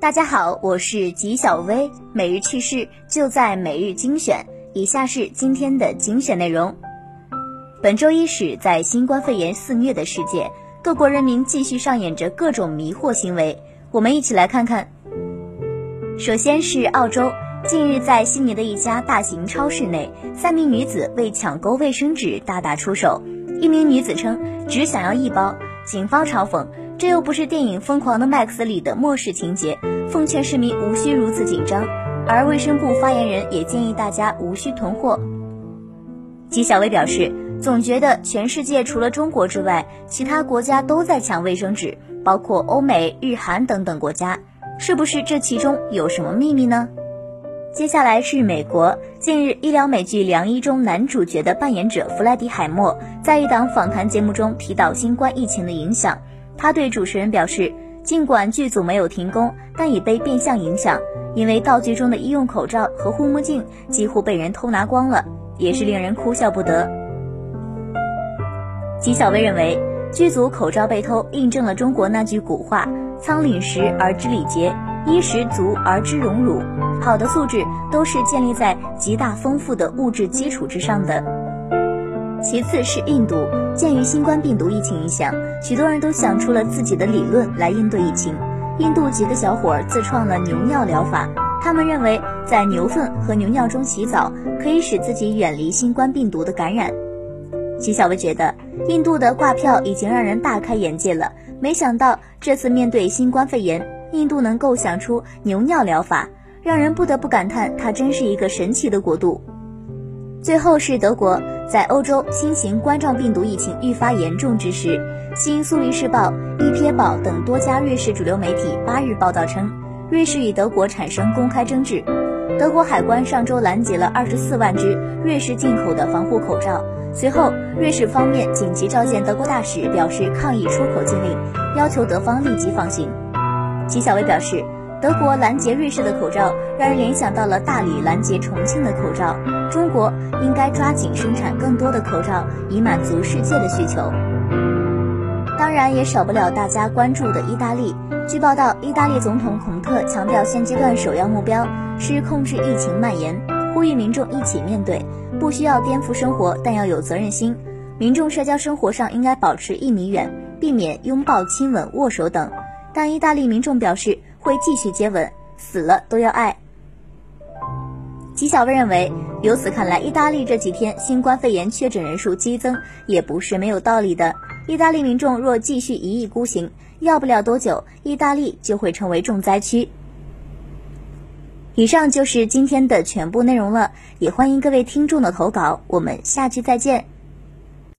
大家好，我是吉小薇，每日趣事就在每日精选。以下是今天的精选内容。本周伊始，在新冠肺炎肆虐的世界，各国人民继续上演着各种迷惑行为。我们一起来看看。首先是澳洲，近日在悉尼的一家大型超市内，三名女子为抢购卫生纸大打出手。一名女子称只想要一包，警方嘲讽。这又不是电影《疯狂的麦克斯》里的末世情节，奉劝市民无需如此紧张。而卫生部发言人也建议大家无需囤货。纪晓薇表示，总觉得全世界除了中国之外，其他国家都在抢卫生纸，包括欧美、日韩等等国家，是不是这其中有什么秘密呢？接下来是美国，近日医疗美剧《良医》中男主角的扮演者弗莱迪海默在一档访谈节目中提到新冠疫情的影响。他对主持人表示，尽管剧组没有停工，但已被变相影响，因为道具中的医用口罩和护目镜几乎被人偷拿光了，也是令人哭笑不得。纪晓薇认为，剧组口罩被偷，印证了中国那句古话：“仓廪实而知礼节，衣食足而知荣辱。”好的素质都是建立在极大丰富的物质基础之上的。其次是印度。鉴于新冠病毒疫情影响，许多人都想出了自己的理论来应对疫情。印度几个小伙儿自创了牛尿疗法，他们认为在牛粪和牛尿中洗澡可以使自己远离新冠病毒的感染。齐小薇觉得，印度的挂票已经让人大开眼界了，没想到这次面对新冠肺炎，印度能够想出牛尿疗法，让人不得不感叹，它真是一个神奇的国度。最后是德国，在欧洲新型冠状病毒疫情愈发严重之时，新苏黎世报、《一瞥报》等多家瑞士主流媒体八日报道称，瑞士与德国产生公开争执。德国海关上周拦截了二十四万只瑞士进口的防护口罩，随后瑞士方面紧急召见德国大使，表示抗议出口禁令，要求德方立即放行。齐小薇表示。德国拦截瑞士的口罩，让人联想到了大理拦截重庆的口罩。中国应该抓紧生产更多的口罩，以满足世界的需求。当然，也少不了大家关注的意大利。据报道，意大利总统孔特强调，现阶段首要目标是控制疫情蔓延，呼吁民众一起面对，不需要颠覆生活，但要有责任心。民众社交生活上应该保持一米远，避免拥抱、亲吻、握手等。但意大利民众表示。会继续接吻，死了都要爱。纪晓薇认为，由此看来，意大利这几天新冠肺炎确诊人数激增也不是没有道理的。意大利民众若继续一意孤行，要不了多久，意大利就会成为重灾区。以上就是今天的全部内容了，也欢迎各位听众的投稿，我们下期再见。